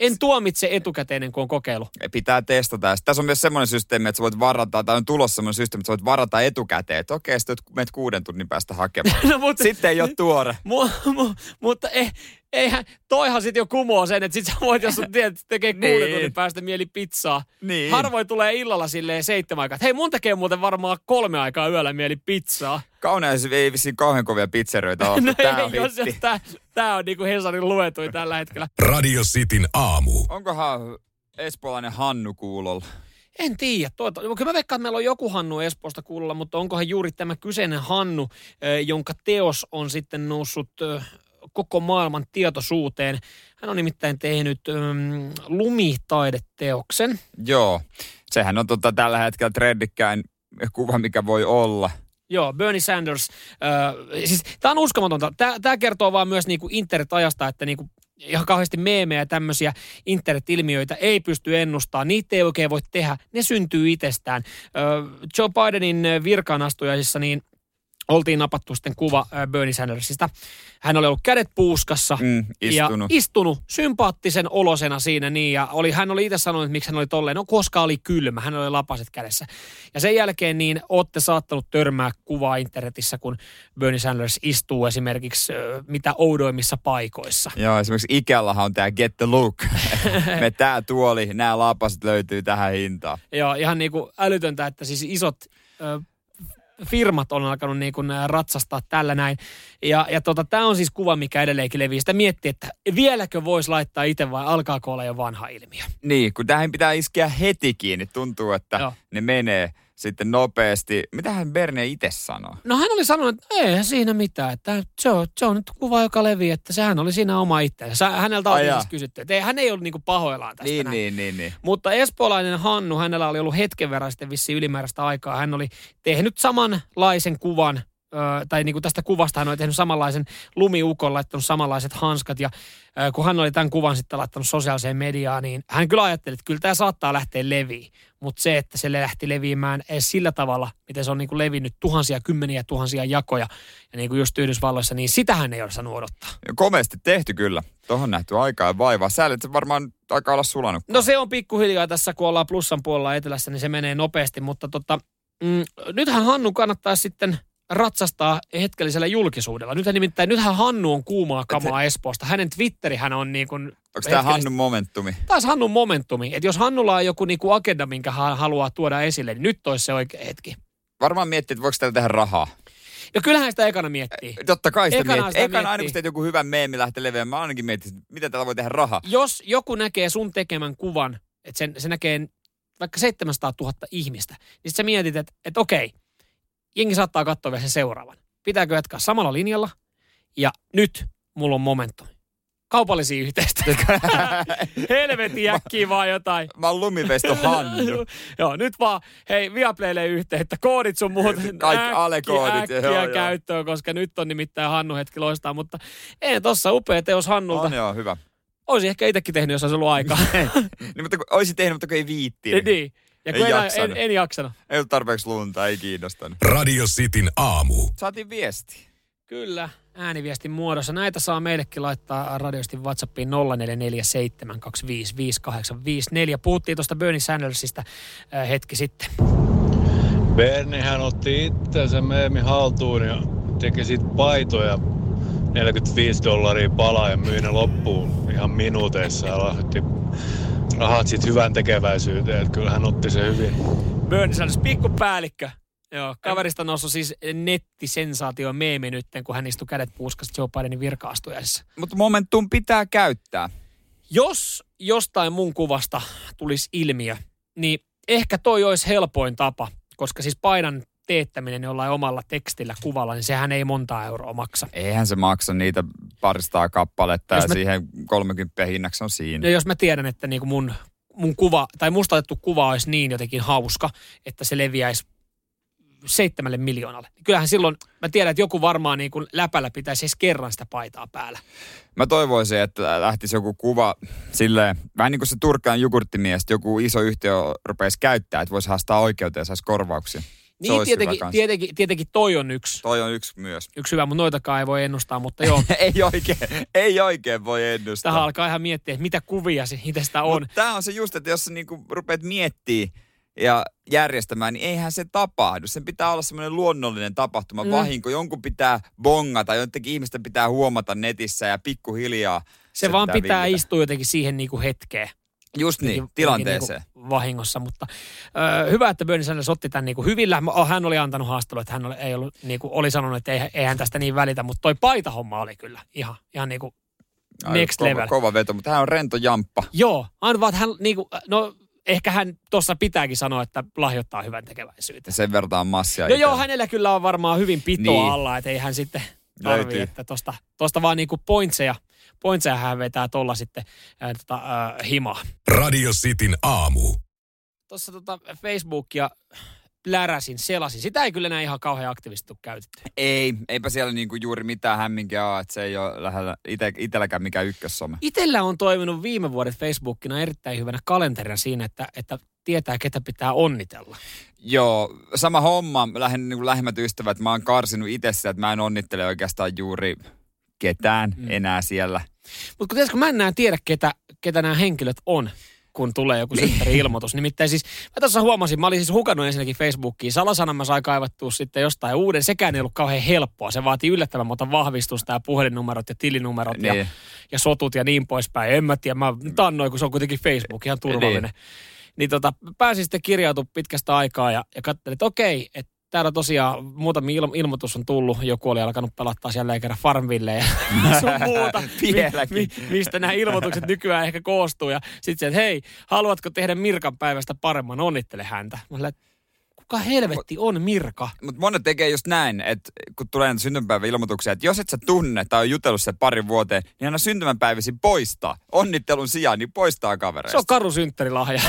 C: En tuomitse etukäteen, kun on kokeilu.
B: Pitää testata. Ja sit Tässä on myös semmoinen systeemi, että sä voit varata, tai on tulossa semmoinen systeemi, että sä voit varata etukäteen. Että okei, sitten menet kuuden tunnin päästä hakemaan.
C: No, mutta,
B: Sitten ei ole tuore.
C: mu, mu, mutta eh, eihän, toihan sitten jo kumoo sen, että sit sä voit, jos sun tiedät, että tekee kuuden
B: Niin.
C: tunnin päästä mieli pizzaa.
B: Niin.
C: Harvoin tulee illalla silleen seitsemän aikaa. Hei, mun tekee muuten varmaan kolme aikaa yöllä mieli pizzaa.
B: Kauneus ei vissiin kauhean kovia pizzeroita ole,
C: No
B: tää on
C: jos, jos tää, tää on niinku Hesarin luetuin tällä hetkellä.
A: Radio Cityn aamu.
B: Onkohan espoolainen Hannu kuulolla?
C: En tiedä. Tuota, kyllä mä veikkaan, että meillä on joku Hannu Espoosta kuulolla, mutta onkohan juuri tämä kyseinen Hannu, jonka teos on sitten noussut koko maailman tietoisuuteen. Hän on nimittäin tehnyt mm, lumitaideteoksen.
B: Joo. Sehän on tota, tällä hetkellä trendikkäin kuva, mikä voi olla.
C: Joo, Bernie Sanders. Äh, siis tämä on uskomatonta. Tämä kertoo vaan myös niinku internet-ajasta, että niinku ihan kauheasti meemejä ja tämmöisiä internet-ilmiöitä ei pysty ennustamaan. Niitä ei oikein voi tehdä. Ne syntyy itsestään. Joe Bidenin virkaanastujaisissa niin oltiin napattu sitten kuva Bernie Sandersista. Hän oli ollut kädet puuskassa
B: Mm, istunut.
C: ja istunut sympaattisen olosena siinä niin. Ja oli, hän oli itse sanonut, että miksi hän oli tolleen. No koska oli kylmä, hän oli lapaset kädessä. Ja sen jälkeen niin olette saattanut törmää kuvaa internetissä, kun Bernie Sanders istuu esimerkiksi mitä oudoimmissa paikoissa.
B: Joo, esimerkiksi Ikeallahan on tää Get the Look. Me tää tuoli, nämä lapaset löytyy tähän hintaan.
C: Ja ihan niin kuin älytöntä, että siis isot firmat on alkanut niin kuin ratsastaa tällä näin. Ja, ja tota, tämä on siis kuva, mikä edelleenkin leviää. Sitä miettii, että vieläkö voisi laittaa itse vai alkaako olla jo vanha ilmiö.
B: Niin, kun tähän pitää iskeä heti kiinni. Tuntuu, että
C: Joo.
B: ne menee sitten nopeasti. Mitähän Berne itse sanoo?
C: No hän oli sanonut, että eihän siinä mitään, että se on, se on nyt kuva, joka leviää, että sehän oli siinä oma itsensä. Häneltä oli siis kysytty, että ei, hän ei ollut niinku pahoillaan tästä
B: Niin,
C: näin.
B: niin, niin, niin.
C: Mutta espoolainen Hannu, hänellä oli ollut hetken verran sitten vissi ylimääräistä aikaa. Hän oli tehnyt samanlaisen kuvan tai niin kuin tästä kuvasta hän oli tehnyt samanlaisen lumiukon, laittanut samanlaiset hanskat ja kun hän oli tämän kuvan sitten laittanut sosiaaliseen mediaan, niin hän kyllä ajatteli, että kyllä tämä saattaa lähteä leviin. Mutta se, että se lähti leviämään edes sillä tavalla, miten se on niin kuin levinnyt tuhansia, kymmeniä tuhansia jakoja, ja niin kuin just Yhdysvalloissa, niin sitähän ei ole saanut odottaa.
B: Komeasti tehty kyllä. Tuohon nähty aikaa ja vaivaa. Säälit se varmaan aika olla sulanut.
C: No se on pikkuhiljaa tässä, kun ollaan plussan puolella etelässä, niin se menee nopeasti, mutta tota, mm, nythän Hannu kannattaa sitten ratsastaa hetkellisellä julkisuudella. Nythän nimittäin, nythän Hannu on kuumaa kamaa Et, Espoosta. Hänen Twitteri hän on niin kuin...
B: Onko tämä Hannun momentumi?
C: Taas Hannun momentumi. Että jos Hannulla on joku niin kuin agenda, minkä hän haluaa tuoda esille, niin nyt olisi se oikea hetki.
B: Varmaan miettii, että voiko täällä tehdä rahaa.
C: Ja kyllähän sitä ekana miettii.
B: Totta kai sitä ekana miettii. Ekana aina kun teet joku hyvä meemi lähtee leveämään, mä ainakin mietin, mitä täällä voi tehdä rahaa.
C: Jos joku näkee sun tekemän kuvan, että sen, se näkee vaikka 700 000 ihmistä, niin sä mietit, että, että okei, jengi saattaa katsoa vielä sen seuraavan pitääkö jatkaa samalla linjalla. Ja nyt mulla on momentum. Kaupallisia yhteistyötä. Helvetin äkkiä vaan jotain.
B: Mä oon lumivesto Hannu.
C: joo, nyt vaan, hei, Viaplaylle yhteyttä. Koodit sun muut.
B: Kaikki alekoodit.
C: Äkkiä joo, käyttöön, joo. koska nyt on nimittäin Hannu hetki loistaa. Mutta ei tossa upea teos Hannulta.
B: On joo, hyvä.
C: Olisin ehkä itsekin tehnyt, jos olisi ollut aikaa.
B: niin, mutta olisin tehnyt, mutta kun ei viitti.
C: Niin. Ja kun en, en, en, en jaksanut.
B: Ei ollut tarpeeksi lunta, ei kiinnostanut.
A: Radio Cityn aamu.
B: Saatiin viesti.
C: Kyllä, ääniviestin muodossa. Näitä saa meillekin laittaa radiostin WhatsAppiin 0447255854. Puhuttiin tuosta Bernie Sandersista äh, hetki sitten.
D: Berniehän otti itse meemi haltuun ja teki siitä paitoja 45 dollaria palaa ja myi ne loppuun ihan minuuteissa ja lahti rahat sitten hyvän tekeväisyyteen, että kyllä hän otti se hyvin.
C: Bernie Sanders, pikkupäällikkö. Joo, kaverista noussut siis nettisensaatio meemi nyt, kun hän istui kädet puuskasta Joe Bidenin virkaastujaisessa.
B: Mutta momentum pitää käyttää.
C: Jos jostain mun kuvasta tulisi ilmiö, niin ehkä toi olisi helpoin tapa, koska siis painan teettäminen jollain omalla tekstillä, kuvalla, niin sehän ei monta euroa maksa.
B: Eihän se maksa niitä paristaa kappaletta jos ja mä, siihen 30 hinnaksi on siinä.
C: No jos mä tiedän, että niinku mun, mun kuva, tai musta otettu kuva olisi niin jotenkin hauska, että se leviäisi seitsemälle miljoonalle. Kyllähän silloin, mä tiedän, että joku varmaan niin kuin läpällä pitäisi edes kerran sitä paitaa päällä.
B: Mä toivoisin, että lähtisi joku kuva silleen, vähän niin kuin se Turkkaan jogurttimies, joku iso yhtiö rupeaisi käyttää, että voisi haastaa oikeuteen ja saisi korvauksia.
C: Niin, tietenkin, tietenkin, tietenkin toi on yksi.
B: Toi on yksi myös.
C: Yksi hyvä, mutta noitakaan ei voi ennustaa, mutta joo.
B: ei, oikein, ei oikein voi ennustaa.
C: Tähän alkaa ihan miettiä, että mitä kuvia se itsestä on. Mutta
B: tämä on se just, että jos sä niinku rupeat miettimään ja järjestämään, niin eihän se tapahdu. Sen pitää olla semmoinen luonnollinen tapahtuma, mm. vahinko. Jonkun pitää bongata, jotenkin ihmisten pitää huomata netissä ja pikkuhiljaa.
C: Se, se vaan pitää, pitää istua jotenkin siihen niinku hetkeen.
B: Just niin, tilanteeseen.
C: Niin vahingossa, mutta ö, hyvä, että Bernie Sanders otti tämän niin kuin hyvillä. Oh, hän oli antanut haastelua, että hän oli, ei ollut, niin kuin, oli sanonut, että ei, ei hän tästä niin välitä, mutta toi paitahomma oli kyllä ihan, ihan niin kuin next
B: kova,
C: level.
B: Kova veto, mutta hän on rento jamppa.
C: Joo, aina vaan, hän niin kuin, no ehkä hän tuossa pitääkin sanoa, että lahjoittaa hyvän tekeväisyyttä.
B: Sen vertaan massia.
C: No joo, hänellä kyllä on varmaan hyvin pitoa niin. alla, että ei hän sitten tarvii, että tosta, tosta vaan niinku pointseja, pointseja hän vetää tuolla sitten ää, tota, ää, himaa.
A: Radio Cityn aamu.
C: Tuossa tota Facebookia läräsin, selasin. Sitä ei kyllä enää ihan kauhean aktiivisesti käytetty.
B: Ei, eipä siellä niinku juuri mitään hämminkiä ole, että se ei ole lähellä ite, itselläkään mikään ykkössome.
C: Itellä on toiminut viime vuodet Facebookina erittäin hyvänä kalenterina siinä, että, että tietää, ketä pitää onnitella.
B: Joo, sama homma. Lähden niin lähimmät ystävät. Mä oon karsinut itse että mä en onnittele oikeastaan juuri ketään mm. enää siellä.
C: Mutta kun tiedätkö, mä en enää tiedä, ketä, ketä nämä henkilöt on kun tulee joku niin. ilmoitus. Nimittäin siis, mä tuossa huomasin, mä olin siis hukannut ensinnäkin Facebookiin. Salasanan mä sain kaivattua sitten jostain uuden. Sekään ei ollut kauhean helppoa. Se vaatii yllättävän monta vahvistusta ja puhelinnumerot ja tilinumerot niin. ja, ja sotut ja niin poispäin. En mä tiedä, mä tannoin, kun se on kuitenkin Facebook, ihan turvallinen. Niin. Niin tota, pääsin sitten kirjautumaan pitkästä aikaa ja, ja katselin, että okei, että täällä tosiaan muutamia il- ilmoitus on tullut. Joku oli alkanut pelattaa siellä kerran Farmville ja sun muuta. mi- mi- mistä nämä ilmoitukset nykyään ehkä koostuu. Ja sitten se, että hei, haluatko tehdä Mirkan päivästä paremman? Onnittele häntä. Mä sanoin, kuka helvetti on Mirka?
B: Mutta monet tekee just näin, että kun tulee näitä syntymäpäiväilmoituksia, että jos et sä tunne tai on jutellut sen parin vuoteen, niin aina syntymäpäiväsi poistaa. Onnittelun sijaan, niin poistaa kavereista.
C: Se on karu synttärilahja.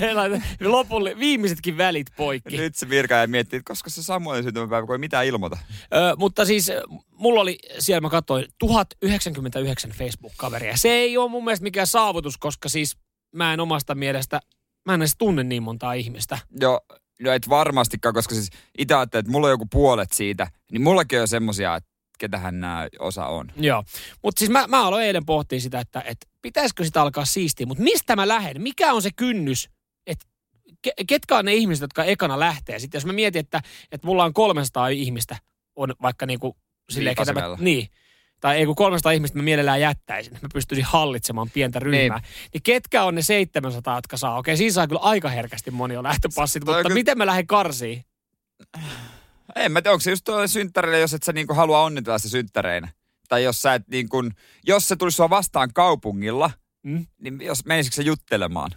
C: Lopulle viimeisetkin välit poikki.
B: Nyt se virka ja miettii, että koska se Samuelin syntymäpäivä, kun ei mitään ilmoita.
C: Ö, mutta siis ö, mulla oli, siellä mä katsoin, 1099 Facebook-kaveria. Se ei ole mun mielestä mikään saavutus, koska siis mä en omasta mielestä, mä en edes tunne niin montaa ihmistä.
B: Joo, no et varmastikaan, koska siis itse että mulla on joku puolet siitä, niin mullakin on semmosia, että ketähän nämä osa on.
C: Joo, mutta siis mä, mä aloin eilen pohtia sitä, että, että pitäisikö sitä alkaa siistiä, mutta mistä mä lähden? Mikä on se kynnys, että ke, ketkä on ne ihmiset, jotka ekana lähtee? Sitten jos mä mietin, että, että mulla on 300 ihmistä, on vaikka niinku silleen, ketä mä, niin, tai ei kun 300 ihmistä mä mielellään jättäisin, että mä pystyisin hallitsemaan pientä ryhmää. Niin. niin ketkä on ne 700, jotka saa? Okei, siinä saa kyllä aika herkästi moni jo lähtöpassit,
B: on
C: mutta
B: kyllä-
C: miten mä lähden karsiin?
B: En mä tiedä, onko se just tuolle synttärille, jos et sä niinku halua onnitella sitä synttäreinä. Tai jos sä et niin kun, jos se tulisi sua vastaan kaupungilla,
C: Mm?
B: niin jos menisikö se juttelemaan?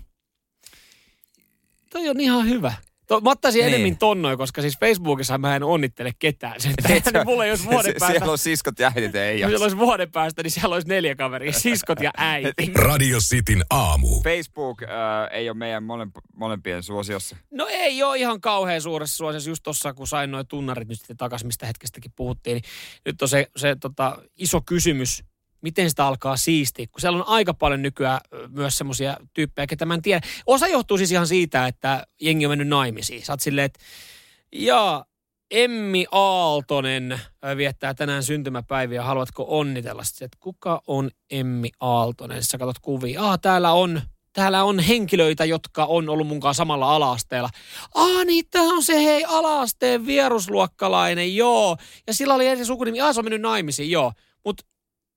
C: Toi on ihan hyvä. To, mä ottaisin
B: Niin.
C: enemmän tonnoja, koska siis Facebookissa mä en onnittele ketään. Sen niin mulla ei olisi vuoden
B: Se-
C: päästä.
B: Siellä on siskot ja äidit ei
C: Jos
B: ole.
C: siellä olisi vuoden päästä, niin siellä olisi neljä kaveria, siskot ja äiti.
A: Radio Cityn aamu.
B: Facebook äh, ei ole meidän molemp- molempien suosiossa.
C: No ei ole ihan kauhean suuressa suosiossa. Just tuossa, kun sain noin tunnarit nyt sitten takaisin, mistä hetkestäkin puhuttiin, niin nyt on se, se tota, iso kysymys, miten sitä alkaa siistiä, kun siellä on aika paljon nykyään myös semmoisia tyyppejä, ketä mä en tiedä. Osa johtuu siis ihan siitä, että jengi on mennyt naimisiin. Sä oot silleen, että jaa, Emmi Aaltonen viettää tänään syntymäpäiviä. Haluatko onnitella? Sitten, että kuka on Emmi Aaltonen? Sä katsot kuvia. Ah, täällä on, täällä on henkilöitä, jotka on ollut munkaan samalla ala-asteella. Ah, niin tää on se hei ala-asteen vierusluokkalainen, joo. Ja sillä oli eri sukunimi. Ah, se on mennyt naimisiin, joo. Mutta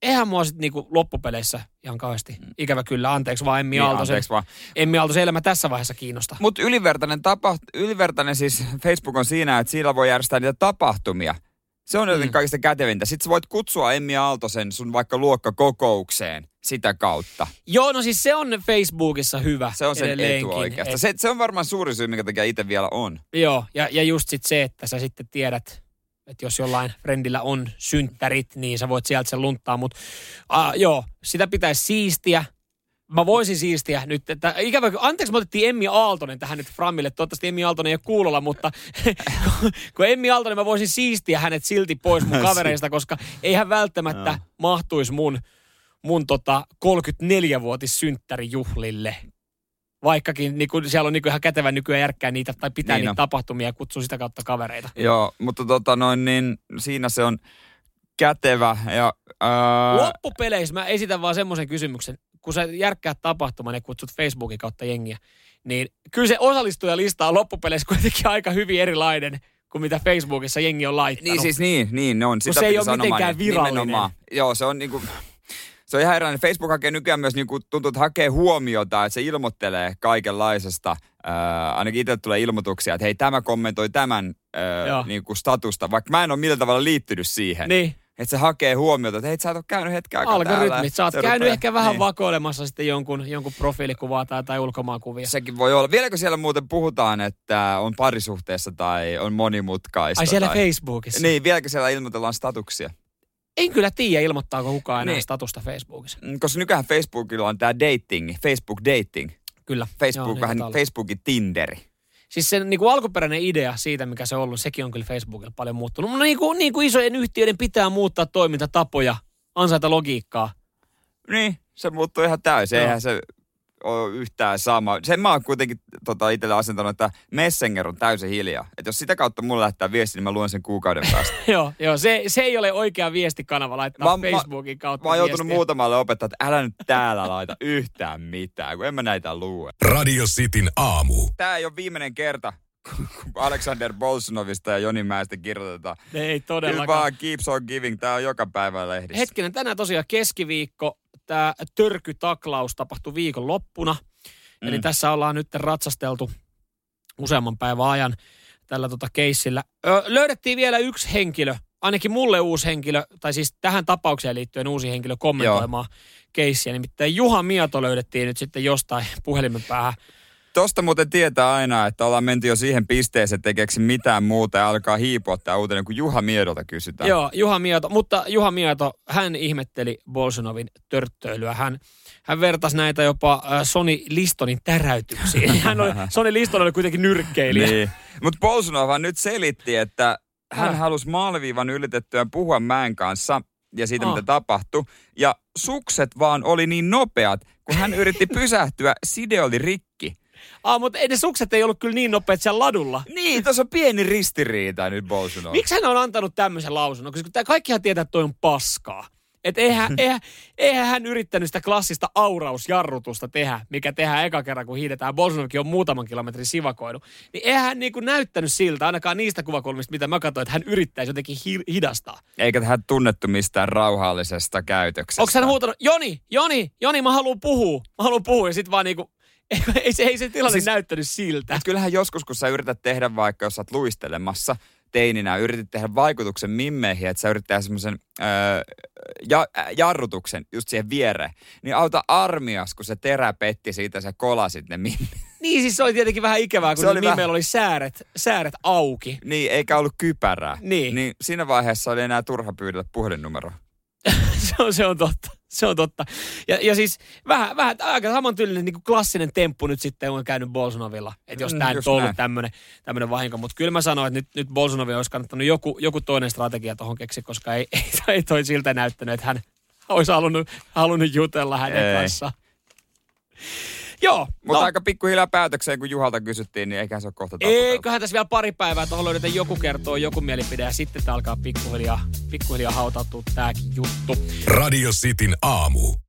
C: eihän mua sitten niinku loppupeleissä ihan kauheasti, ikävä kyllä, anteeksi vaan Emmi
B: Niin,
C: Aaltosen,
B: vaan.
C: Emmi Aaltosen elämä tässä vaiheessa kiinnostaa.
B: Mutta ylivertainen, tapa, ylivertainen siis Facebook on siinä, että siellä voi järjestää niitä tapahtumia. Se on jotenkin
C: Mm.
B: kaikista kätevintä. Sitten sä voit kutsua Emmi Aaltosen sun vaikka luokkakokoukseen sitä kautta.
C: Joo, no siis se on Facebookissa hyvä
B: Se on sen etu oikeastaan.
C: et-
B: Se, se on varmaan suuri syy, minkä takia itse vielä on.
C: Joo, ja, ja just sit se, että sä sitten tiedät, että jos jollain friendillä on synttärit, niin sä voit sieltä sen lunttaa. Mutta uh, joo, sitä pitäisi siistiä. Mä voisin siistiä nyt, että ikävä, anteeksi me otettiin Emmi Aaltonen tähän nyt Framille. Toivottavasti Emmi Aaltonen ei ole kuulolla, mutta kun- Emmi Aaltonen mä voisin siistiä hänet silti pois mun kavereista, koska ei hän välttämättä mahtuisi mun, mun tota 34-vuotis synttärijuhlille. Vaikkakin niin kun siellä on niin kun ihan kätevä nykyään järkkää niitä tai pitää
B: Niin
C: niitä
B: on.
C: tapahtumia ja kutsuu sitä kautta kavereita.
B: Joo, mutta tota noin, niin siinä se on kätevä. Ja, ää,
C: Loppupeleissä mä esitän vaan semmoisen kysymyksen, kun sä järkkäät tapahtuman ja kutsut Facebookin kautta jengiä, niin kyllä se osallistujalista on loppupeleissä kuitenkin aika hyvin erilainen kuin mitä Facebookissa jengi on laittanut.
B: Niin siis niin, niin ne on. Sitä
C: se ei ole mitenkään virallinen.
B: nimenomaan. Joo, se on niinku, se on ihan erilainen. Facebook hakee nykyään myös niinku, tuntuu, että hakee huomiota, että se ilmoittelee kaikenlaisesta. Ää, ainakin itse tulee ilmoituksia, että hei tämä kommentoi tämän ää,
C: Joo.
B: niinku statusta, vaikka mä en ole millään tavalla liittynyt siihen.
C: Niin,
B: Että se hakee huomiota, että hei sä et ole käynyt hetken aikaa täällä.
C: algoritmit. Sä oot
B: Se
C: käynyt
B: rupeaa-
C: ehkä vähän
B: niin.
C: vakoilemassa sitten jonkun, jonkun profiilikuvaa tai, tai ulkomaankuvia.
B: Sekin voi olla. Vieläkö siellä muuten puhutaan, että on parisuhteessa tai on monimutkaista?
C: Ai siellä
B: tai...
C: Facebookissa?
B: Niin, vieläkö siellä ilmoitellaan statuksia?
C: En kyllä tiedä, ilmoittaako kukaan enää
B: Niin.
C: statusta Facebookissa.
B: Mm, Koska nykyään Facebookilla on tämä dating, Facebook dating.
C: Kyllä.
B: Facebook,
C: Joo, niin
B: vähän
C: olla.
B: Facebookin Tinderi.
C: Siis sen niin kuin alkuperäinen idea siitä, mikä se on ollut, sekin on kyllä Facebookilla paljon muuttunut. No niin kuin, niin kuin isojen yhtiöiden pitää muuttaa toimintatapoja, ansaita logiikkaa.
B: Niin, se muuttuu ihan täysin.
C: Joo.
B: Eihän se ole yhtään sama. Sen mä oon kuitenkin tota, itselle asentanut, että Messenger on täysin hiljaa. Että jos sitä kautta mulle lähettää viesti, niin mä luen sen kuukauden päästä.
C: joo, joo se, se ei ole oikea viestikanava laittaa
B: Mä-
C: Facebookin kautta
B: Mä oon joutunut muutamalle opettaa, että älä nyt täällä laita yhtään mitään, kun en mä näitä lue.
A: Radio Cityn aamu.
B: Tää ei ole viimeinen kerta, Alexander Bolsonovista ja Joni Mäestä kirjoitetaan.
C: Ei
B: Kyllä
C: todellakaan.
B: vaan keeps on giving. Tää on joka päivä lehdissä.
C: Hetkinen, tänään tosiaan keskiviikko. Tämä törkytaklaus tapahtui viikon loppuna. Mm. Eli tässä ollaan nyt ratsasteltu useamman päivän ajan tällä tota keissillä. Ö, löydettiin vielä yksi henkilö, ainakin mulle uusi henkilö, tai siis tähän tapaukseen liittyen uusi henkilö kommentoimaan keissiä. Nimittäin Juha Mieto löydettiin nyt sitten jostain puhelimen päähän
B: Tosta muuten tietää aina, että ollaan menty jo siihen pisteeseen, että tekeeksi mitään muuta ja alkaa hiipua tämä uutinen, kun Juha Miedolta kysytään.
C: Joo, Juha Mieto. Mutta Juha Mieto, hän ihmetteli Bolsonovin törttöilyä. Hän, hän vertasi näitä jopa äh, Sony Listonin täräytyksiin. Hän oli, Sony Liston oli kuitenkin nyrkkeilijä.
B: Niin. Mutta Bolsonova nyt selitti, että hän
C: Äh.
B: halusi maaliviivan ylitettyä puhua mäen kanssa ja siitä,
C: Ah.
B: mitä tapahtui. Ja sukset vaan oli niin nopeat, kun hän yritti pysähtyä, side oli rikki.
C: Ah, mutta ne sukset ei ollut kyllä niin nopeat siellä ladulla.
B: Niin, tuossa on pieni ristiriita nyt Bolsonova.
C: Miksi hän on antanut tämmöisen lausunnon? Koska tää kaikkihan tietää, että toi on paskaa. Et eihän, eihän, eihän hän yrittänyt sitä klassista aurausjarrutusta tehdä, mikä tehdään eka kerran, kun hiidetään. Bolsonovkin on muutaman kilometrin sivakoinut. Niin eihän hän niinku näyttänyt siltä, ainakaan niistä kuvakulmista, mitä mä katsoin, että hän yrittäisi jotenkin hi- hidastaa.
B: Eikä hän tunnettu mistään rauhallisesta käytöksestä.
C: Onko hän huutanut, Joni, Joni, Joni, mä haluan puhua, mä haluan puhua. Ja sit vaan niinku, ei, ei, se, ei se tilanne siis, näyttänyt siltä.
B: Kyllähän joskus, kun sä yrität tehdä vaikka, jos sä oot luistelemassa teininä, yritit tehdä vaikutuksen mimmeihin, että sä tehdä semmoisen öö, ja, jarrutuksen just siihen viereen, niin auta armias, kun se terä petti siitä, sä kolasit ne mimmi.
C: Niin siis se oli tietenkin vähän ikävää, kun niin
B: vähän-
C: meillä oli sääret, sääret auki.
B: Niin, eikä ollut kypärää.
C: Niin.
B: niin siinä vaiheessa oli enää turha pyydellä puhelinnumeroa.
C: se, on, se on totta. Se on totta. Ja, ja siis vähän, vähän aika samantyylinen niin kuin klassinen temppu nyt sitten on käynyt Bolsonovilla. Että jos
B: Mm,
C: tämä nyt on ollut tämmöinen, vahinko. Mutta kyllä mä sanoin, että nyt, nyt Bolsonovi olisi kannattanut joku, joku toinen strategia tuohon keksiä, koska ei, ei, ei toi siltä näyttänyt, että hän olisi halunnut, halunnut jutella hänen
B: Ei.
C: kanssaan. Joo.
B: Mutta
C: no,
B: aika pikkuhiljaa päätökseen, kun Juhalta kysyttiin, niin eiköhän se ole kohta taputeltu.
C: eiköhän tässä vielä pari päivää, tuohon löydetään joku kertoo joku mielipide ja sitten tämä alkaa pikkuhiljaa, pikkuhiljaa hautautua tämäkin juttu.
A: Radio Cityn aamu.